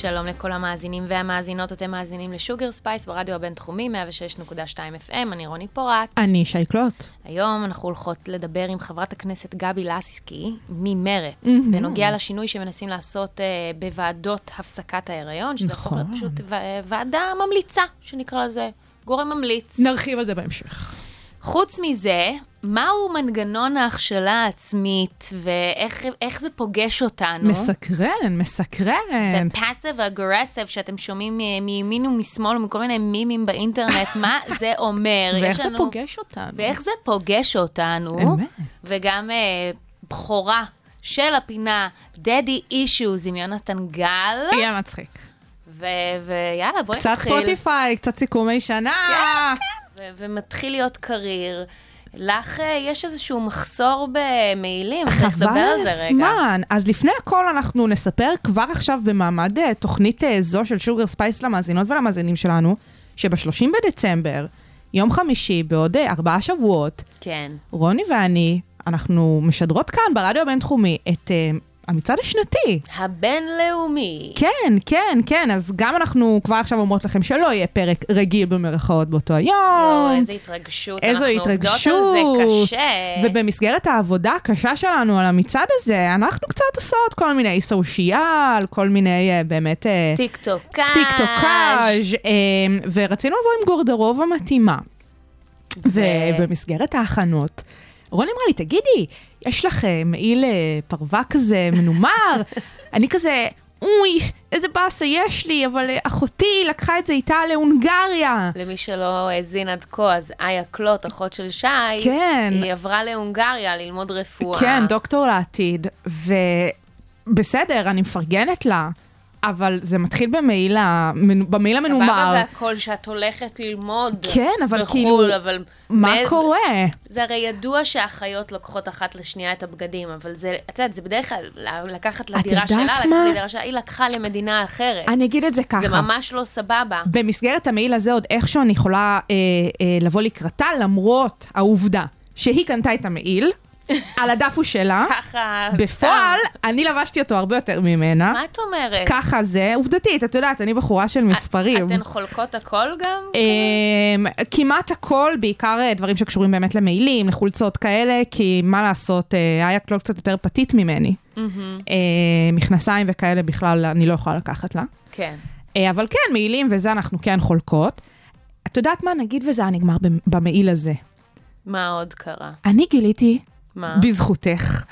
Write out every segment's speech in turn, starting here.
שלום לכל המאזינים והמאזינות, אתם מאזינים לשוגר ספייס ברדיו הבינתחומי 106.2 FM, אני רוני פורט. אני שי קלוט. היום אנחנו הולכות לדבר עם חברת הכנסת גבי לסקי ממרץ, בנוגע לשינוי שמנסים לעשות uh, בוועדות הפסקת ההיריון, שזה יכול להיות נכון. פשוט ו- ועדה ממליצה, שנקרא לזה גורם ממליץ. נרחיב על זה בהמשך. חוץ מזה, מהו מנגנון ההכשלה העצמית, ואיך איך זה פוגש אותנו? מסקרן, מסקרן. ופאסיב אגרסיב שאתם שומעים מ- מימין ומשמאל ומכל מיני מימים באינטרנט, מה זה אומר? ואיך יש זה לנו- פוגש אותנו. ואיך זה פוגש אותנו. אמת. וגם אה, בכורה של הפינה, דדי אישוז עם יונתן גל. יהיה מצחיק. ויאללה, בואי קצת נתחיל. ספוטיפיי, קצת סיכומי שנה. ו- ומתחיל להיות קריר. לך אה, יש איזשהו מחסור במעילים, צריך חבל לדבר על על זה רגע. הזמן. אז לפני הכל אנחנו נספר כבר עכשיו במעמד אה, תוכנית אה, זו של שוגר ספייס למאזינות ולמאזינים שלנו, שב-30 בדצמבר, יום חמישי, בעוד ארבעה שבועות, כן. רוני ואני, אנחנו משדרות כאן ברדיו הבינתחומי את המצעד השנתי. הבינלאומי. כן, כן, כן, אז גם אנחנו כבר עכשיו אומרות לכם שלא יהיה פרק רגיל במרכאות באותו היום. יואו, איזו התרגשות. איזו אנחנו התרגשות. עובדות על זה קשה. ובמסגרת העבודה הקשה שלנו על המצעד הזה, אנחנו קצת עושות כל מיני סושיאל, כל מיני אה, באמת... אה, טיק טוקאז'. טיק טוקאז', אה, ורצינו לבוא עם גורדרובה מתאימה. ובמסגרת ההכנות, רוני אמרה לי, תגידי, יש לך אה, מעיל אה, פרווה כזה מנומר? אני כזה, אוי, איזה באסה יש לי, אבל אה, אחותי לקחה את זה איתה להונגריה. למי שלא האזין עד כה, אז איה קלוט, אחות של שי, כן. היא עברה להונגריה ללמוד רפואה. כן, דוקטור לעתיד, ובסדר, אני מפרגנת לה, אבל זה מתחיל במעיל, המנ- במעיל סבבה המנומר. והכל שאת הולכת ללמוד כן, אבל בחו"ל, כאילו, אבל... מה מאיזה- קורה? זה הרי ידוע שאחיות לוקחות אחת לשנייה את הבגדים, אבל זה, את יודעת, זה בדרך כלל לקחת לדירה שלה, לקחת? לדירה שלה, היא לקחה למדינה אחרת. אני אגיד את זה ככה. זה ממש לא סבבה. במסגרת המעיל הזה עוד איכשהו אני יכולה אה, אה, לבוא לקראתה, למרות העובדה שהיא קנתה את המעיל, על הדף הוא שלה. ככה, בפועל, סתם. אני לבשתי אותו הרבה יותר ממנה. מה את אומרת? ככה זה, עובדתית, את יודעת, אני בחורה של מספרים. אתן חולקות הכל גם? אמ, כמעט הכל, בעיקר אה, דברים שקשורים באמת למעילים, לחולצות כאלה, כי מה לעשות, אה, היה קלוט קצת יותר פתית ממני. אה, מכנסיים וכאלה בכלל אני לא יכולה לקחת לה. כן. אבל כן, מעילים וזה אנחנו כן חולקות. את יודעת מה, נגיד וזה היה נגמר במ- במעיל הזה. מה עוד קרה? אני גיליתי, מה? בזכותך,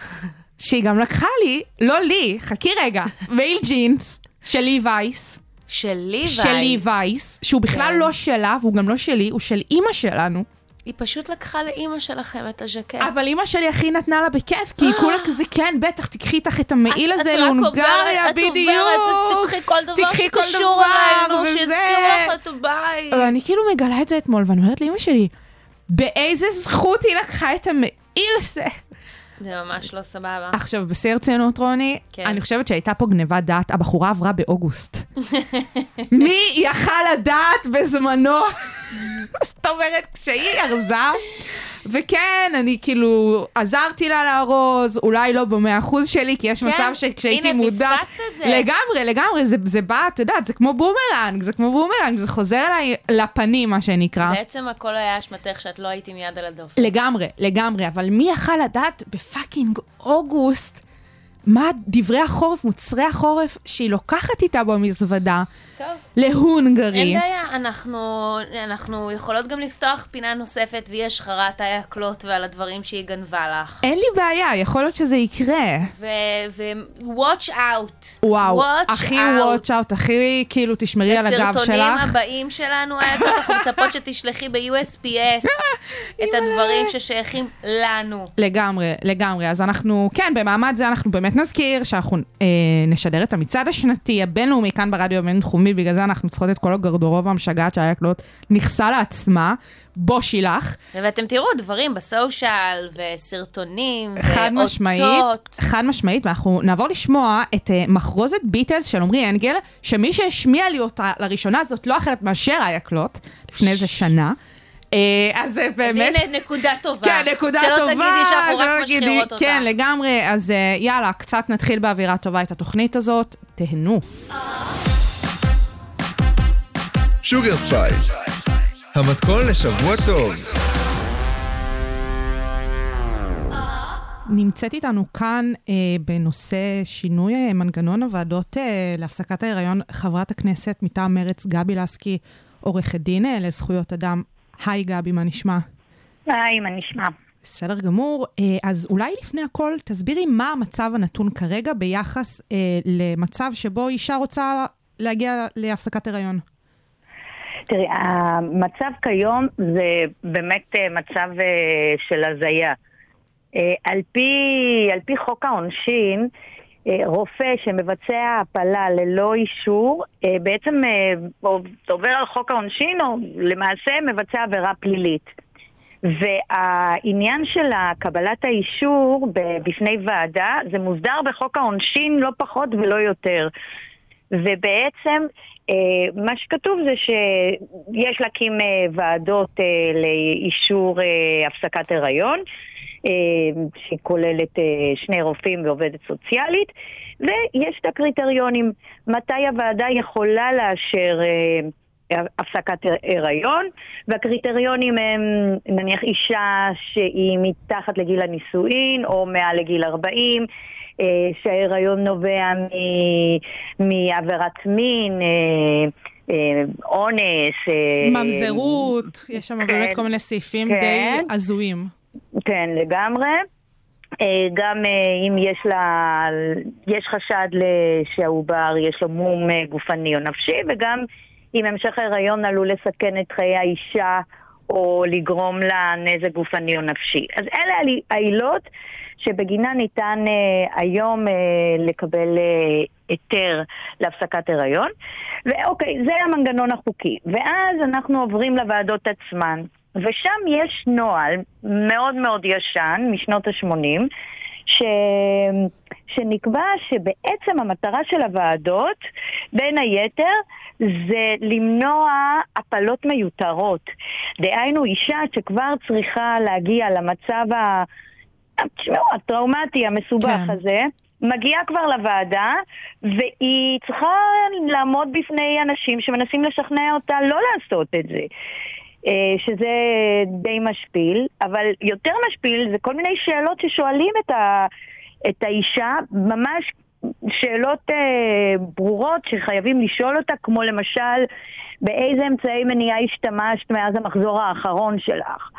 שהיא גם לקחה לי, לא לי, חכי רגע, מעיל ג'ינס של לי וייס, שלי וייס. של לי וייס, שהוא בכלל כן. לא שלה והוא גם לא שלי, הוא של אימא שלנו. היא פשוט לקחה לאימא שלכם את הז'קט. אבל אימא שלי הכי נתנה לה בכיף, כי היא כולה כזה, כן, בטח, תקחי איתך את המעיל הזה להונגריה, בדיוק. את עוברת, אז תקחי כל דבר שקשור אלינו, וזה. שהזכירו לך את הבית. אבל אני כאילו מגלה את זה אתמול, ואני אומרת לאמא שלי, באיזה זכות היא לקחה את המעיל הזה? זה ממש לא סבבה. עכשיו, בשיא הרצינות, רוני, כן. אני חושבת שהייתה פה גניבת דעת, הבחורה עברה באוגוסט. מי יכל לדעת בזמנו? זאת אומרת, כשהיא ארזה, וכן, אני כאילו עזרתי לה לארוז, אולי לא במאה אחוז שלי, כי יש כן, מצב שכשהייתי הנה, מודעת... פספסת את זה. לגמרי, לגמרי, זה, זה בא, את יודעת, זה כמו בומרנג, זה כמו בומרנג, זה חוזר אליי לפנים, מה שנקרא. בעצם הכל היה אשמתך שאת לא היית עם יד על הדופק. לגמרי, לגמרי, אבל מי יכל לדעת ב fucking אוגוסט מה דברי החורף, מוצרי החורף, שהיא לוקחת איתה במזוודה טוב. להונגריה. אין בעיה, אנחנו, אנחנו יכולות גם לפתוח פינה נוספת, והיא השחרות איה קלוט ועל הדברים שהיא גנבה לך. אין לי בעיה, יכול להיות שזה יקרה. ו-watch out. וואו, watch הכי out. וואץ' אאוט, הכי כאילו תשמרי על הגב בסרטונים שלך. הבאים שלנו, היה כל אנחנו מצפות שתשלחי ב-USPS את הדברים ששייכים לנו. לגמרי, לגמרי. אז אנחנו, כן, במעמד זה אנחנו באמת נזכיר שאנחנו אה, נשדר את המצעד השנתי הבינלאומי כאן ברדיו הבינתחומי. תמיד, בגלל זה אנחנו צריכות את כל הגרדורוב המשגעת שהייקלוט נכסה לעצמה. בושי לך. ואתם תראו דברים בסושיאל, וסרטונים, חד משמעית, ואותות. חד משמעית, ואנחנו נעבור לשמוע את uh, מחרוזת ביטלס של עמרי אנגל, שמי שהשמיע לי אותה לראשונה זאת לא אחרת מאשר אייקלוט, לפני איזה שנה. אה, אז זה אז באמת... הנה נקודה טובה. כן, נקודה שלא טובה. תגידי שאנחנו שלא רק משחירות אותה. כן, לגמרי. אז אה, יאללה, קצת נתחיל באווירה טובה את התוכנית הזאת. תהנו. שוגר ספייס, המתכון לשבוע טוב. נמצאת איתנו כאן אה, בנושא שינוי אה, מנגנון הוועדות אה, להפסקת ההיריון, חברת הכנסת מטעם מרץ, גבי לסקי, עורכת דין אה, לזכויות אדם. היי גבי, מה נשמע? היי, מה נשמע? בסדר גמור. אה, אז אולי לפני הכל, תסבירי מה המצב הנתון כרגע ביחס אה, למצב שבו אישה רוצה להגיע להפסקת הריון. תראי, המצב כיום זה באמת אה, מצב אה, של הזיה. אה, על פי, על פי חוק העונשין, רופא שמבצע הפלה ללא אישור, בעצם עובר על חוק העונשין או למעשה מבצע עבירה פלילית. והעניין של קבלת האישור בפני ועדה זה מוסדר בחוק העונשין לא פחות ולא יותר. ובעצם מה שכתוב זה שיש להקים אה, ועדות אה, לאישור אה, הפסקת הריון, אה, שכוללת אה, שני רופאים ועובדת סוציאלית, ויש את הקריטריונים מתי הוועדה יכולה לאשר אה, הפסקת הריון, והקריטריונים הם נניח אישה שהיא מתחת לגיל הנישואין או מעל לגיל 40, אה, שההיריון נובע מ- מעבירת מין, אה, אה, אונס. אה, ממזרות, יש שם באמת כן, כל מיני סעיפים כן. די הזויים. כן, לגמרי. אה, גם אה, אם יש לה, יש חשד שהעובר יש לו מום אה, גופני או נפשי, וגם אם המשך ההיריון עלול לסכן את חיי האישה או לגרום לה נזק גופני או נפשי. אז אלה העיל- העילות שבגינן ניתן אה, היום אה, לקבל אה, היתר להפסקת הריון. ואוקיי, זה המנגנון החוקי. ואז אנחנו עוברים לוועדות עצמן. ושם יש נוהל מאוד מאוד ישן, משנות ה-80, ש... שנקבע שבעצם המטרה של הוועדות, בין היתר, זה למנוע הפלות מיותרות. דהיינו, אישה שכבר צריכה להגיע למצב ה... תשמעו, הטראומטי, המסובך כן. הזה, מגיעה כבר לוועדה, והיא צריכה לעמוד בפני אנשים שמנסים לשכנע אותה לא לעשות את זה. אה, שזה די משפיל, אבל יותר משפיל זה כל מיני שאלות ששואלים את, ה, את האישה, ממש שאלות אה, ברורות שחייבים לשאול אותה, כמו למשל, באיזה אמצעי מניעה השתמשת מאז המחזור האחרון שלך?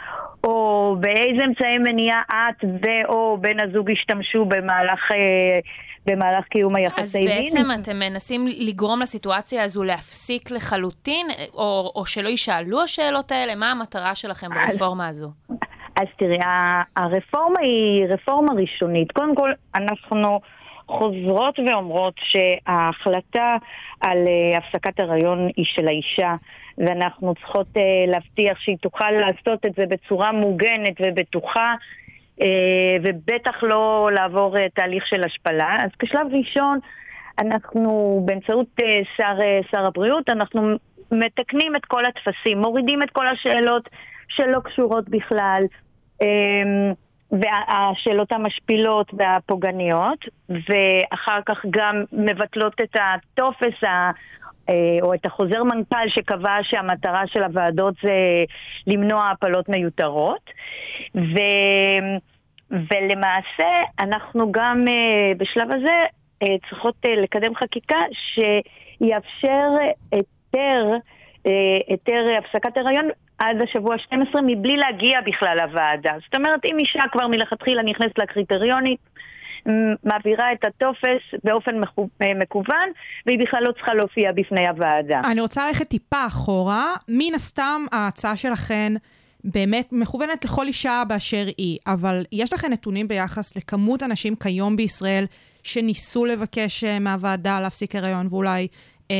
או באיזה אמצעי מניעה את ו/או בן הזוג השתמשו במהלך, אה, במהלך קיום אז היחסי מין? בעצם אתם מנסים לגרום לסיטואציה הזו להפסיק לחלוטין, או, או שלא יישאלו השאלות האלה? מה המטרה שלכם ברפורמה הזו? אז תראי, הרפורמה היא רפורמה ראשונית. קודם כל, אנחנו חוזרות ואומרות שההחלטה על uh, הפסקת הריון היא של האישה, ואנחנו צריכות uh, להבטיח שהיא תוכל לעשות את זה בצורה מוגנת ובטוחה. uh, ובטח לא לעבור תהליך של השפלה. אז כשלב ראשון, אנחנו באמצעות שר, שר הבריאות, אנחנו מתקנים את כל הטפסים, מורידים את כל השאלות שלא קשורות בכלל, והשאלות המשפילות והפוגעניות, ואחר כך גם מבטלות את הטופס ה... אה, או את החוזר מנכ"ל שקבע שהמטרה של הוועדות זה למנוע הפלות מיותרות. ו... ולמעשה אנחנו גם אה, בשלב הזה אה, צריכות לקדם חקיקה שיאפשר היתר, היתר הפסקת הריון עד השבוע 12 מבלי להגיע בכלל לוועדה. זאת אומרת, אם אישה כבר מלכתחילה נכנסת לקריטריונית, מעבירה את הטופס באופן אה, מקוון, והיא בכלל לא צריכה להופיע בפני הוועדה. אני רוצה ללכת טיפה אחורה. מן הסתם, ההצעה שלכן באמת מכוונת לכל אישה באשר היא, אבל יש לכם נתונים ביחס לכמות הנשים כיום בישראל שניסו לבקש אה, מהוועדה להפסיק הריון ואולי אה,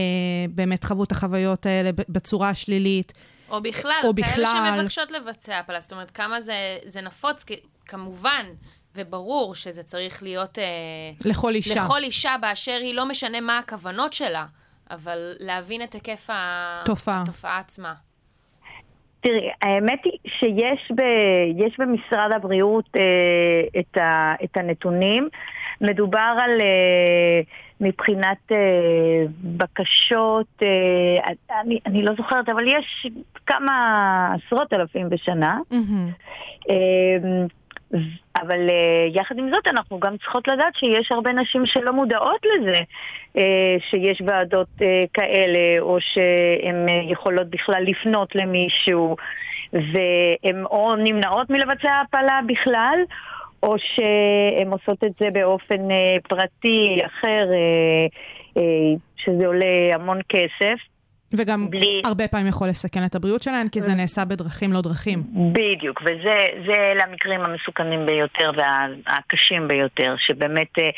באמת חוו את החוויות האלה בצורה השלילית. או בכלל, או כאלה בכלל. שמבקשות לבצע הפלה. זאת אומרת, כמה זה, זה נפוץ, כי, כמובן, וברור שזה צריך להיות... אה, לכל אישה. לכל אישה באשר היא, לא משנה מה הכוונות שלה, אבל להבין את היקף תופעה. התופעה עצמה. תראי, האמת היא שיש ב, יש במשרד הבריאות אה, את, ה, את הנתונים. מדובר על, אה, מבחינת אה, בקשות, אה, אני, אני לא זוכרת, אבל יש כמה עשרות אלפים בשנה. מהמם. אה, אבל אה, יחד עם זאת אנחנו גם צריכות לדעת שיש הרבה נשים שלא מודעות לזה אה, שיש ועדות אה, כאלה או שהן אה, יכולות בכלל לפנות למישהו והן או נמנעות מלבצע הפלה בכלל או שהן עושות את זה באופן אה, פרטי אחר אה, אה, שזה עולה המון כסף. וגם בלי- הרבה פעמים יכול לסכן את הבריאות שלהן, כי זה נעשה בדרכים לא דרכים. בדיוק, וזה המקרים המסוכנים ביותר והקשים ביותר, שבאמת אה,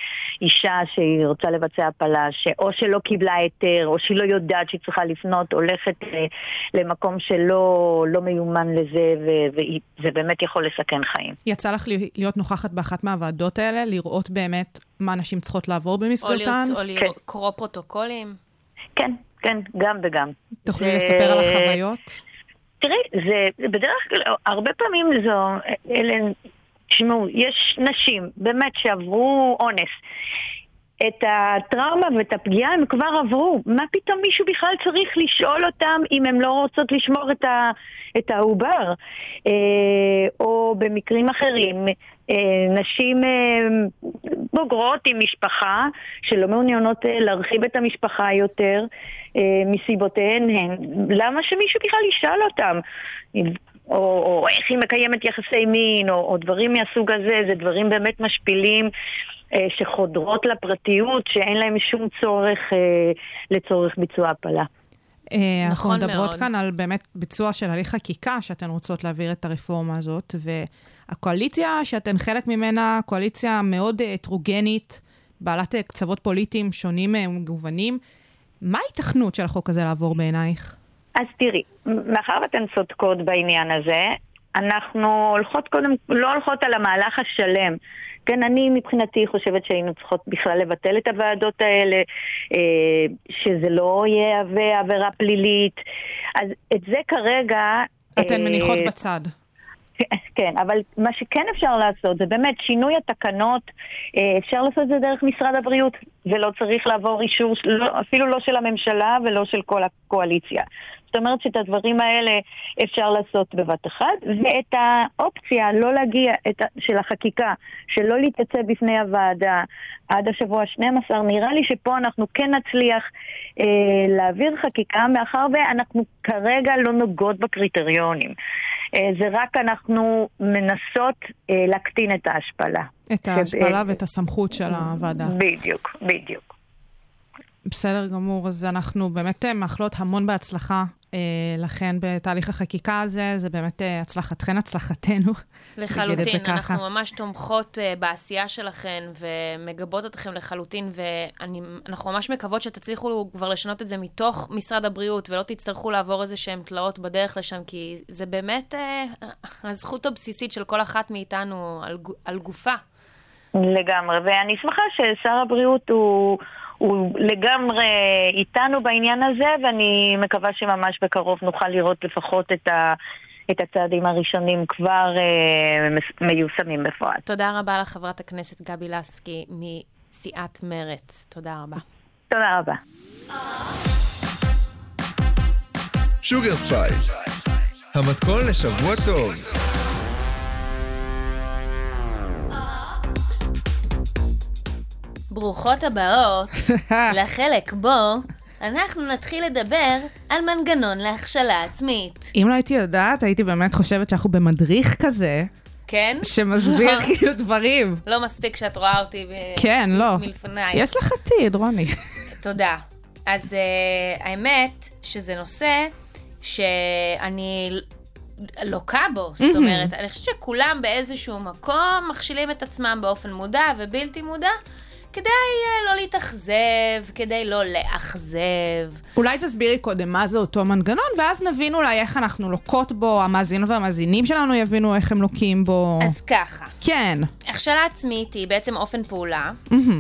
אישה שהיא רוצה לבצע הפלה, שאו שלא קיבלה היתר, או שהיא לא יודעת שהיא צריכה לפנות, הולכת אה, למקום שלא לא מיומן לזה, וזה באמת יכול לסכן חיים. יצא לך להיות נוכחת באחת מהוועדות האלה, לראות באמת מה נשים צריכות לעבור או במסגרתן? לרצ- או לקרוא פרוטוקולים. כן, כן, גם וגם. תוכלי זה- לספר על החוויות? תראי, זה זה בדרך כלל, הרבה פעמים זו, אלה, תשמעו, יש נשים באמת שעברו אונס. את הטראומה ואת הפגיעה הם כבר עברו. מה פתאום מישהו בכלל צריך לשאול אותם אם הם לא רוצות לשמור את, ה, את העובר? אה, או במקרים אחרים, אה, נשים אה, בוגרות עם משפחה שלא מעוניינות אה, להרחיב את המשפחה יותר אה, מסיבותיהן הן. למה שמישהו בכלל ישאל אותם? או, או איך היא מקיימת יחסי מין, או, או דברים מהסוג הזה, זה דברים באמת משפילים שחודרות לפרטיות, שאין להם שום צורך אה, לצורך ביצוע הפלה. אה, אנחנו נכון מדברות. כאן על באמת ביצוע של הליך חקיקה, שאתן רוצות להעביר את הרפורמה הזאת, והקואליציה שאתן חלק ממנה, קואליציה מאוד אה, הטרוגנית, בעלת אה, קצוות פוליטיים שונים אה, ומגוונים. מה ההיתכנות של החוק הזה לעבור בעינייך? אז תראי, מאחר ואתן צודקות בעניין הזה, אנחנו הולכות קודם, לא הולכות על המהלך השלם. כן, אני מבחינתי חושבת שהיינו צריכות בכלל לבטל את הוועדות האלה, אה, שזה לא יהווה עבירה פלילית. אז את זה כרגע... אתן אה, מניחות בצד. כן, אבל מה שכן אפשר לעשות זה באמת שינוי התקנות, אה, אפשר לעשות את זה דרך משרד הבריאות, ולא צריך לעבור אישור, לא, אפילו לא של הממשלה ולא של כל הקואליציה. זאת אומרת שאת הדברים האלה אפשר לעשות בבת אחת, ואת האופציה לא להגיע, את, של החקיקה, שלא להתייצב בפני הוועדה עד השבוע ה-12, נראה לי שפה אנחנו כן נצליח אה, להעביר חקיקה, מאחר ואנחנו כרגע לא נוגעות בקריטריונים. אה, זה רק אנחנו מנסות אה, להקטין את ההשפלה. את שב- ההשפלה ואת הסמכות של הוועדה. בדיוק, בדיוק. בסדר גמור, אז אנחנו באמת אה, מאחלות המון בהצלחה אה, לכן בתהליך החקיקה הזה, זה באמת אה, הצלחתכן, הצלחתנו. לחלוטין. אנחנו ממש תומכות בעשייה שלכן ומגבות אתכם לחלוטין, ואנחנו ממש מקוות שתצליחו כבר לשנות את זה מתוך משרד הבריאות, ולא תצטרכו לעבור איזה שהן תלאות בדרך לשם, כי זה באמת הזכות הבסיסית של כל אחת מאיתנו על, על גופה. לגמרי, ואני שמחה ששר הבריאות הוא, הוא לגמרי איתנו בעניין הזה, ואני מקווה שממש בקרוב נוכל לראות לפחות את, ה, את הצעדים הראשונים כבר אה, מיושמים בפועל. תודה רבה לך, חברת הכנסת גבי לסקי מסיעת מרצ. תודה רבה. תודה רבה. שוגר ספייס, המתכון לשבוע טוב. ברוכות הבאות לחלק בו אנחנו נתחיל לדבר על מנגנון להכשלה עצמית. אם לא הייתי יודעת, הייתי באמת חושבת שאנחנו במדריך כזה, כן? שמסביר כאילו דברים. לא מספיק שאת רואה אותי ב- כן, לא. מלפניי. יש לך עתיד, רוני. תודה. אז uh, האמת שזה נושא שאני לוקה בו, זאת אומרת, אני חושבת שכולם באיזשהו מקום מכשילים את עצמם באופן מודע ובלתי מודע, כדי אה, לא להתאכזב, כדי לא לאכזב. אולי תסבירי קודם מה זה אותו מנגנון, ואז נבין אולי איך אנחנו לוקות בו, המאזינות והמאזינים שלנו יבינו איך הם לוקים בו. אז ככה, כן. הכשלה עצמית היא בעצם אופן פעולה,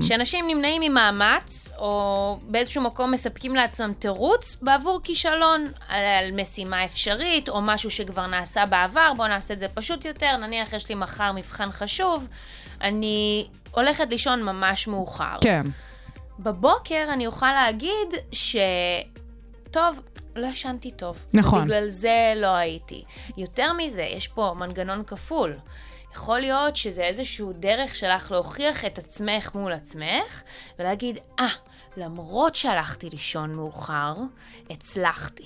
שאנשים נמנעים ממאמץ, או באיזשהו מקום מספקים לעצמם תירוץ בעבור כישלון על, על משימה אפשרית, או משהו שכבר נעשה בעבר, בואו נעשה את זה פשוט יותר, נניח יש לי מחר מבחן חשוב, אני הולכת לישון ממש מאוחר. כן. בבוקר אני אוכל להגיד ש... טוב, לא ישנתי טוב. נכון. בגלל זה לא הייתי. יותר מזה, יש פה מנגנון כפול. יכול להיות שזה איזשהו דרך שלך להוכיח את עצמך מול עצמך, ולהגיד, אה, ah, למרות שהלכתי לישון מאוחר, הצלחתי.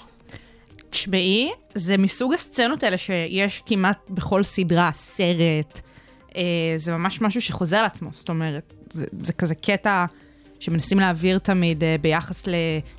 תשמעי, זה מסוג הסצנות האלה שיש כמעט בכל סדרה, סרט. אה, זה ממש משהו שחוזר על עצמו, זאת אומרת, זה, זה כזה קטע שמנסים להעביר תמיד אה, ביחס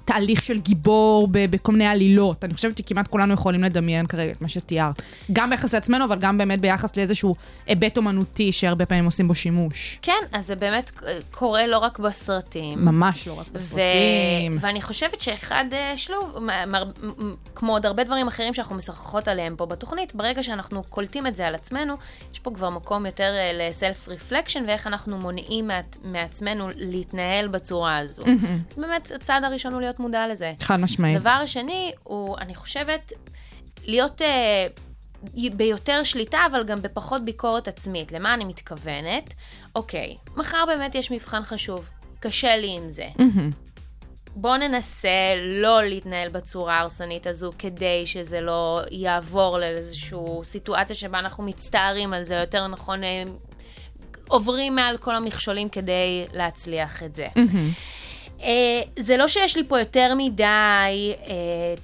לתהליך של גיבור בכל מיני עלילות. אני חושבת שכמעט כולנו יכולים לדמיין כרגע את מה שתיארת. גם ביחס לעצמנו, אבל גם באמת ביחס לאיזשהו היבט אומנותי שהרבה פעמים עושים בו שימוש. כן, אז זה באמת קורה לא רק בסרטים. ממש לא רק בסרטים. ו... ואני חושבת שאחד, אה, שוב, מ- כמו עוד הרבה דברים אחרים שאנחנו משוחחות עליהם פה בתוכנית, ברגע שאנחנו קולטים את זה על עצמנו, יש פה כבר מקום יותר אה, לסלף רפלקשן, ואיך אנחנו מונעים מעצ- מעצמנו להתנהל בצורה הזו. באמת, הצעד הראשון הוא להיות מודע לזה. חד משמעית. דבר שני, הוא, אני חושבת, להיות אה, ביותר שליטה, אבל גם בפחות ביקורת עצמית. למה אני מתכוונת? אוקיי, מחר באמת יש מבחן חשוב, קשה לי עם זה. בואו ננסה לא להתנהל בצורה ההרסנית הזו כדי שזה לא יעבור לאיזושהי סיטואציה שבה אנחנו מצטערים על זה, יותר נכון, אה, עוברים מעל כל המכשולים כדי להצליח את זה. אה, זה לא שיש לי פה יותר מדי אה,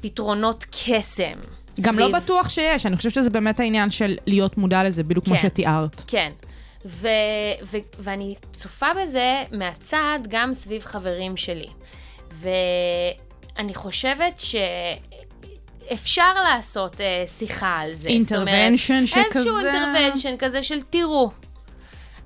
פתרונות קסם. גם לא סביב- בטוח שיש, אני חושבת שזה באמת העניין של להיות מודע לזה, בדיוק כמו כן. שתיארת. כן. ו- ו- ואני צופה בזה מהצד גם סביב חברים שלי. ואני חושבת ש... אפשר לעשות אה, שיחה על זה. Intervention שכזה? איזשהו אינטרוונשן כזה של תראו.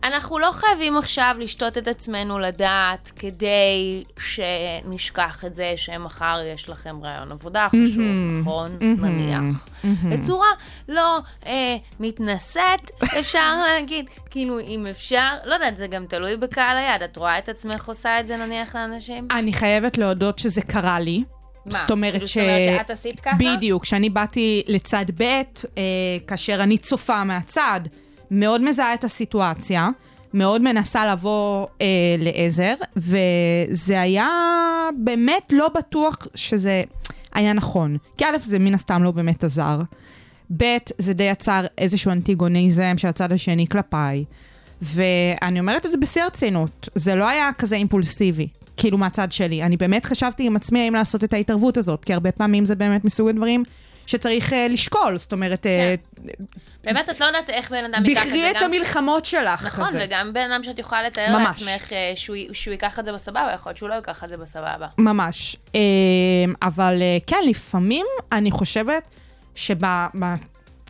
אנחנו לא חייבים עכשיו לשתות את עצמנו לדעת כדי שנשכח את זה שמחר יש לכם רעיון עבודה חשוב, נכון? נניח. בצורה לא אה, מתנשאת, אפשר להגיד, כאילו, אם אפשר, לא יודעת, זה גם תלוי בקהל היד. את רואה את עצמך עושה את זה נניח לאנשים? אני חייבת להודות שזה קרה לי. מה? זאת אומרת כאילו, ש... זאת אומרת שאת עשית ככה? בדיוק, כשאני באתי לצד ב', אה, כאשר אני צופה מהצד, מאוד מזהה את הסיטואציה, מאוד מנסה לבוא אה, לעזר, וזה היה באמת לא בטוח שזה היה נכון. כי א', זה מן הסתם לא באמת עזר. ב', זה די יצר איזשהו אנטיגוניזם של הצד השני כלפיי. ואני אומרת את זה בשיא הרצינות, זה לא היה כזה אימפולסיבי, כאילו מהצד שלי. אני באמת חשבתי עם עצמי האם לעשות את ההתערבות הזאת, כי הרבה פעמים זה באמת מסוג הדברים שצריך uh, לשקול, זאת אומרת, כן. uh, באמת, את לא יודעת איך בן אדם ייקח את זה. בכרי את המלחמות שלך נכון, כזה. וגם בן אדם שאת יכולה לתאר ממש. לעצמך אה, שהוא שהוא ייקח את זה בסבבה, יכול להיות שהוא לא ייקח את זה בסבבה. ממש. אה, אבל אה, כן, לפעמים אני חושבת שב...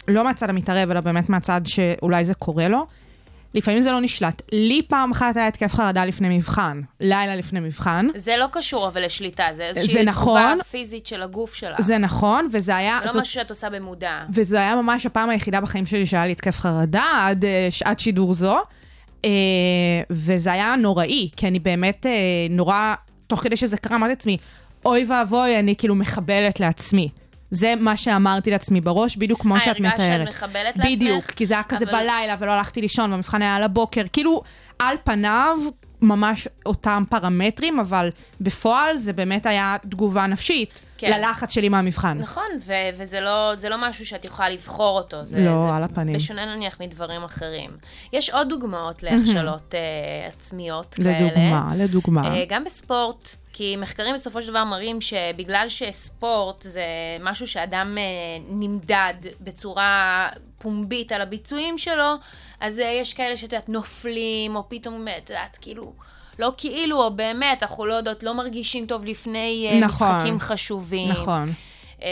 לא מהצד המתערב, אלא באמת מהצד שאולי זה קורה לו, לפעמים זה לא נשלט. לי פעם אחת היה התקף חרדה לפני מבחן, לילה לפני מבחן. זה לא קשור אבל לשליטה, זה איזושהי זה נכון. תגובה פיזית של הגוף שלך. זה נכון, וזה היה... זה לא זאת- משהו שאת עושה במודע. וזה היה ממש הפעם היחידה בחיים שלי שהיה לי התקף חרדה עד אה, שעת שידור זו. אה, וזה היה נוראי, כי אני באמת אה, נורא, תוך כדי שזה קרה, אמרתי לעצמי, אוי ואבוי, אני כאילו מחבלת לעצמי. זה מה שאמרתי לעצמי בראש, בדיוק כמו אה, שאת מתארת. הרגשת שאת מחבלת לעצמך? בדיוק, כי זה היה כזה אבל- בלילה ולא הלכתי לישון, והמבחן היה על הבוקר. כאילו, על פניו, ממש אותם פרמטרים, אבל בפועל זה באמת היה תגובה נפשית כן. ללחץ שלי מהמבחן. נכון, ו- וזה לא, לא משהו שאת יכולה לבחור אותו. זה, לא, זה על הפנים. בשונה נניח מדברים אחרים. יש עוד דוגמאות להכשלות אה, עצמיות כאלה. לדוגמה, לדוגמה. אה, גם בספורט, כי מחקרים בסופו של דבר מראים שבגלל שספורט זה משהו שאדם אה, נמדד בצורה פומבית על הביצועים שלו, אז אה, יש כאלה שאת יודעת, נופלים, או פתאום, את יודעת, כאילו... לא כאילו, או באמת, אנחנו לא יודעות, לא מרגישים טוב לפני אה, נכון. משחקים חשובים. נכון. אמ,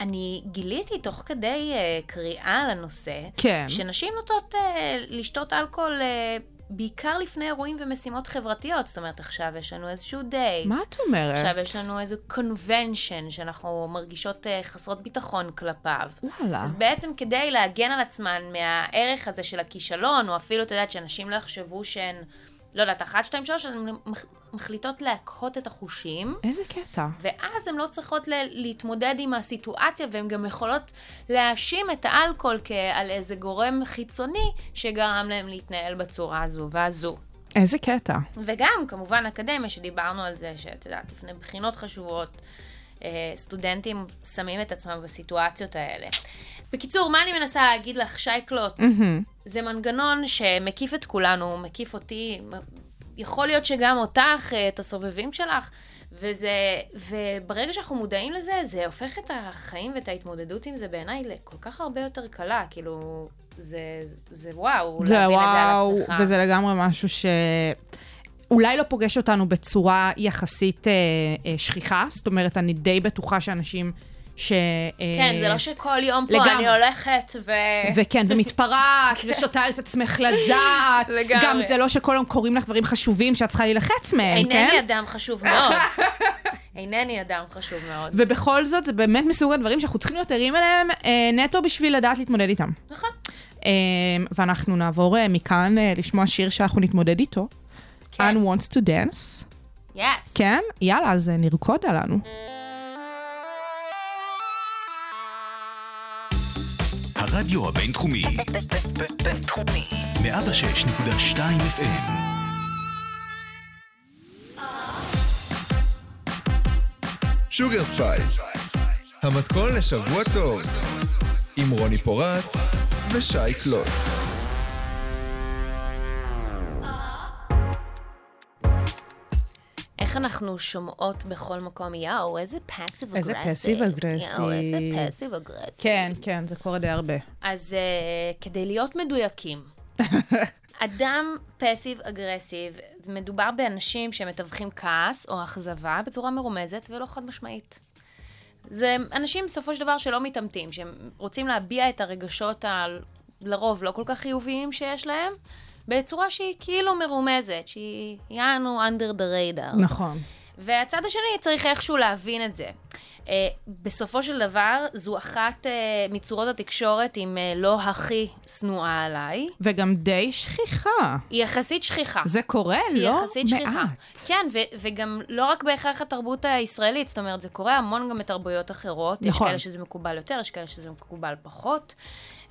אני גיליתי תוך כדי קריאה על הנושא, כן. שנשים נוטות לשתות אלכוהול בעיקר לפני אירועים ומשימות חברתיות. זאת אומרת, עכשיו יש לנו איזשהו דייט. מה את אומרת? עכשיו יש לנו איזה convention שאנחנו מרגישות אה, חסרות ביטחון כלפיו. וואלה. אז בעצם כדי להגן על עצמן מהערך הזה של הכישלון, או אפילו, את יודעת, שאנשים לא יחשבו שהן, לא יודעת, אחת, שתיים, שלוש, הן מח- מחליטות להקהות את החושים. איזה קטע. ואז הן לא צריכות להתמודד עם הסיטואציה, והן גם יכולות להאשים את האלכוהול כעל איזה גורם חיצוני שגרם להם להתנהל בצורה הזו והזו. איזה קטע. וגם, כמובן, אקדמיה, שדיברנו על זה, שאת יודעת, לפני בחינות חשובות, אה, סטודנטים שמים את עצמם בסיטואציות האלה. בקיצור, מה אני מנסה להגיד לך, שייקלוט? זה מנגנון שמקיף את כולנו, מקיף אותי, יכול להיות שגם אותך, אה, את הסובבים שלך, וזה, וברגע שאנחנו מודעים לזה, זה הופך את החיים ואת ההתמודדות עם זה בעיניי לכל כך הרבה יותר קלה, כאילו, זה, זה וואו, זה להבין וואו, את זה על עצמך. וזה לגמרי משהו ש... אולי לא פוגש אותנו בצורה יחסית אה, אה, שכיחה, זאת אומרת, אני די בטוחה שאנשים ש... אה, כן, זה לא שכל יום פה לגמרי. אני הולכת ו... וכן, ומתפרעת, ושותה את עצמך לדעת. לגמרי. גם זה לא שכל יום קורים לך דברים חשובים שאת צריכה להילחץ מהם, אינני כן? אדם חשוב מאוד. אינני אדם חשוב מאוד. ובכל זאת, זה באמת מסוג הדברים שאנחנו צריכים להיות ערים אליהם אה, נטו בשביל לדעת להתמודד איתם. נכון. אה, ואנחנו נעבור אה, מכאן אה, לשמוע שיר שאנחנו נתמודד איתו. כן. Anne wants to dance. יס. כן? יאללה, אז אה, נרקוד עלינו. הרדיו הבינתחומי, בינתחומי. 106.2 FM, שוגר ספייס, המתכון לשבוע טוב, עם רוני פורט ושי קלוט. אנחנו שומעות בכל מקום, יואו, איזה passive איזה aggressive. passive aggressive. יואו, איזה passive aggressive. כן, כן, זה קורה די הרבה. אז uh, כדי להיות מדויקים, אדם פסיב אגרסיב, מדובר באנשים שמתווכים כעס או אכזבה בצורה מרומזת ולא חד משמעית. זה אנשים בסופו של דבר שלא מתעמתים, שהם רוצים להביע את הרגשות ה... לרוב לא כל כך חיוביים שיש להם, בצורה שהיא כאילו מרומזת, שהיא יענו under the radar. נכון. והצד השני צריך איכשהו להבין את זה. Uh, בסופו של דבר, זו אחת uh, מצורות התקשורת עם uh, לא הכי שנואה עליי. וגם די שכיחה. היא יחסית שכיחה. זה קורה היא לא יחסית שכיחה. מעט. כן, ו- וגם לא רק בהכרח התרבות הישראלית, זאת אומרת, זה קורה המון גם בתרבויות אחרות. נכון. יש כאלה שזה מקובל יותר, יש כאלה שזה מקובל פחות.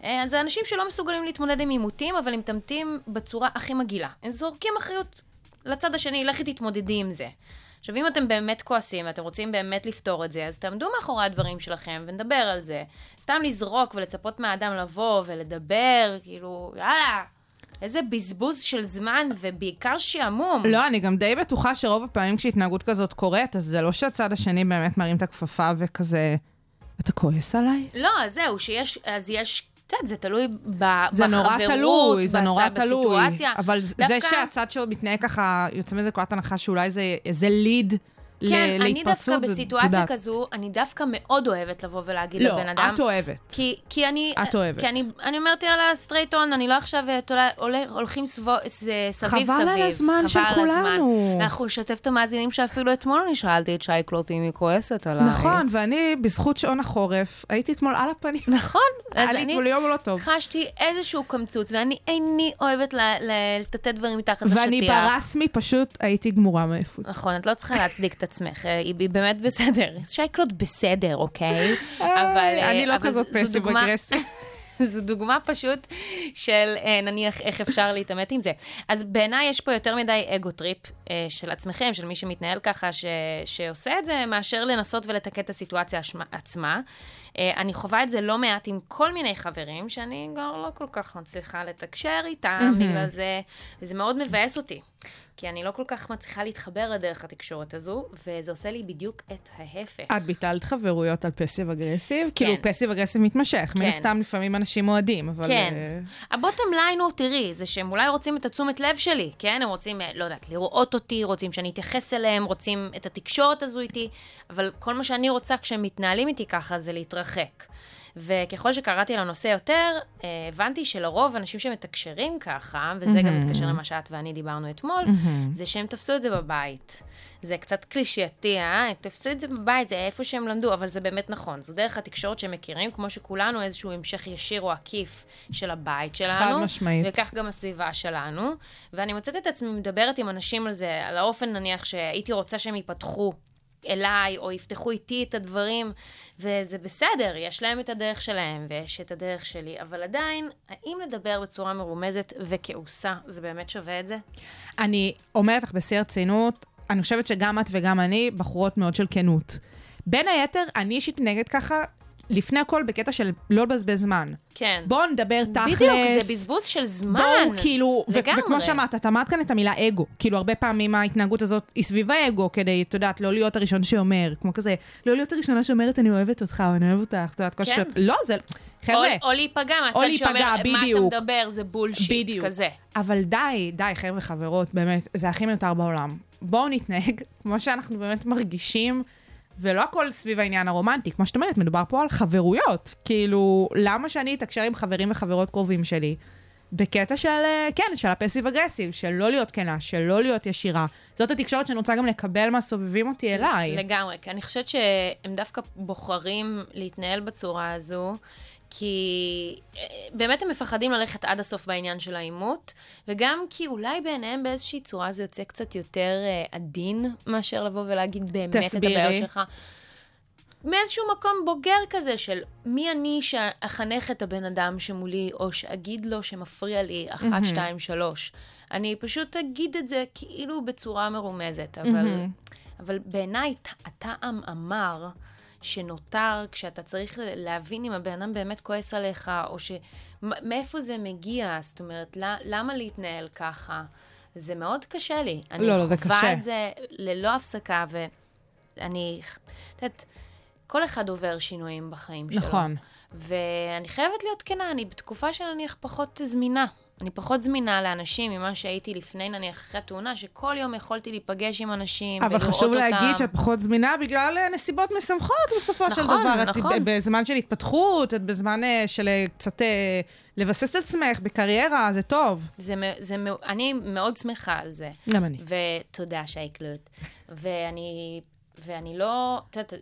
אה, אז זה אנשים שלא מסוגלים להתמודד עם עימותים, אבל הם מתעמתים בצורה הכי מגעילה. הם זורקים אחריות לצד השני, לכי תתמודדי עם זה. עכשיו, אם אתם באמת כועסים ואתם רוצים באמת לפתור את זה, אז תעמדו מאחורי הדברים שלכם ונדבר על זה. סתם לזרוק ולצפות מהאדם לבוא ולדבר, כאילו, יאללה, איזה בזבוז של זמן ובעיקר שעמום. לא, אני גם די בטוחה שרוב הפעמים כשהתנהגות כזאת קורית, אז זה לא שהצד השני באמת מרים את הכפפה וכזה, אתה כועס עליי? לא, זהו, שיש, אז יש, את יודעת, זה תלוי ב, זה בחברות, נורא תלוי, זה נורא תלוי. בסיטואציה. אבל זה דווקא- שהצד שלו מתנהג ככה, יוצא מזה נקודת הנחה שאולי זה איזה ליד כן, אני. דווקא בסיטואציה יודעת. כזו, אני דווקא מאוד אוהבת לבוא ולהגיד לא, לבן אדם. את אוהבת. כי, כי אני... את אוהבת. כי אני, אני אומרת, יאללה, סטרייט און, אני לא עכשיו אה, תולה, עולה, הולכים סבו, זה, סביב חבל סביב. על הזמן של חבל על הזמן. כולנו. אנחנו נשתף את המאזינים שאפילו אתמול אני שאלתי את שייקלוט אם היא כועסת עליי. נכון, ואני, בזכות שעון החורף, הייתי אתמול על הפנים. נכון. אז אני לא. חשתי איזשהו קמצוץ, ואני איני אוהבת לטאטא דברים מתחת לשטיח. ואני ברשמי פשוט הייתי גמורה מעייפות. נכון, את לא צריכה להצדיק את עצמך, אה, היא היא באמת בסדר. שי קלוט בסדר, אוקיי? אבל... אה, אני לא אבל כזאת passive aggressive. זו דוגמה פשוט של אה, נניח איך אפשר להתעמת עם זה. אז בעיניי יש פה יותר מדי ego trip אה, של עצמכם, של מי שמתנהל ככה, ש, שעושה את זה, מאשר לנסות ולתקן את הסיטואציה עצמה. אה, אני חווה את זה לא מעט עם כל מיני חברים, שאני כבר לא כל כך מצליחה לתקשר איתם בגלל זה, וזה מאוד מבאס אותי. כי אני לא כל כך מצליחה להתחבר לדרך התקשורת הזו, וזה עושה לי בדיוק את ההפך. את ביטלת חברויות על passive aggressive? כאילו passive aggressive מתמשך, מן כן. הסתם לפעמים אנשים אוהדים, אבל... כן. אה, ה bottom line הוא, תראי, זה שהם אולי רוצים את התשומת לב שלי, כן? הם רוצים, אה, לא יודעת, לראות אותי, רוצים שאני אתייחס אליהם, רוצים את התקשורת הזו איתי, אבל כל מה שאני רוצה כשהם מתנהלים איתי ככה זה להתרחק. וככל שקראתי על הנושא יותר, אה, הבנתי שלרוב אנשים שמתקשרים ככה, וזה גם מתקשר למה שאת ואני דיברנו אתמול, זה שהם תפסו את זה בבית. זה קצת קלישייתי, אה? הם תפסו את זה בבית, זה איפה שהם למדו, אבל זה באמת נכון. זו דרך התקשורת שהם מכירים, כמו שכולנו איזשהו המשך ישיר או עקיף של הבית שלנו. משמעית. וכך גם הסביבה שלנו. ואני מוצאת את עצמי מדברת עם אנשים על זה, על האופן נניח שהייתי רוצה שהם ייפתחו אליי, או יפתחו איתי את הדברים, וזה בסדר, יש להם את הדרך שלהם, ויש את הדרך שלי, אבל עדיין, האם לדבר בצורה מרומזת וכעוסה, זה באמת שווה את זה? אני אומרת לך בשיא הרצינות, אני חושבת שגם את וגם אני בחורות מאוד של כנות. בין היתר, אני אישית נגד ככה, לפני הכל בקטע של לא לבזבז זמן. כן. בואו נדבר תכלס. בדיוק, זה בזבוז של זמן. בואו, כאילו, לגמרי. וכמו שאמרת, את אמרת כאן את המילה אגו. כאילו, הרבה פעמים ההתנהגות הזאת היא סביב האגו, כדי, את יודעת, לא להיות הראשון שאומר, כמו כזה, לא להיות הראשונה שאומרת, אני אוהבת אותך, או אני אוהב אותך, את יודעת, כל כן. שטויות. לא, זה... חבר'ה, או, או להיפגע מהצד שאומר, מה בדיוק. אתה מדבר, זה בולשיט, בדיוק. כזה. אבל די, די, חבר'ה, חברות, באמת, זה הכי מיותר בעולם. בואו נתנהג כמו שאנחנו באמת מרגישים, ולא הכל סביב העניין הרומנטי. כמו שאת אומרת, מדובר פה על חברויות. כאילו, למה שאני אתקשר עם חברים וחברות קרובים שלי? בקטע של, אה, כן, של הפסיב אגרסיב, של לא להיות כנה, של לא להיות ישירה. זאת התקשורת שאני רוצה גם לקבל מהסובבים אותי אליי. לגמרי, כי אני חושבת שהם דווקא בוחרים להתנהל בצורה הזו, כי אה, באמת הם מפחדים ללכת עד הסוף בעניין של העימות, וגם כי אולי בעיניהם באיזושהי צורה זה יוצא קצת יותר אה, עדין, מאשר לבוא ולהגיד באמת תסבירי. את הבעיות שלך. מאיזשהו מקום בוגר כזה של מי אני שאחנך את הבן אדם שמולי, או שאגיד לו שמפריע לי, אחת, שתיים, שלוש. אני פשוט אגיד את זה כאילו בצורה מרומזת, אבל, אבל בעיניי הטעם המר שנותר כשאתה צריך להבין אם הבן אדם באמת כועס עליך, או ש... מאיפה זה מגיע, זאת אומרת, למה להתנהל ככה? זה מאוד קשה לי. אני לא, לא, זה חווה קשה. את זה ללא הפסקה, ואני, את יודעת, כל אחד עובר שינויים בחיים שלו. נכון. ואני חייבת להיות כנה, אני בתקופה של נניח פחות זמינה. אני פחות זמינה לאנשים ממה שהייתי לפני, נניח, אחרי התאונה, שכל יום יכולתי להיפגש עם אנשים אבל ולראות חשוב אותם. להגיד שאת פחות זמינה בגלל אה, נסיבות משמחות בסופו של נכון, דבר. את נכון. ב- בזמן של התפתחות, את בזמן אה, של אה, קצת לבסס את עצמך בקריירה, זה טוב. זה, זה, אני מאוד שמחה על זה. גם אני. ותודה, שייקלוט. ואני, ואני לא, את יודעת,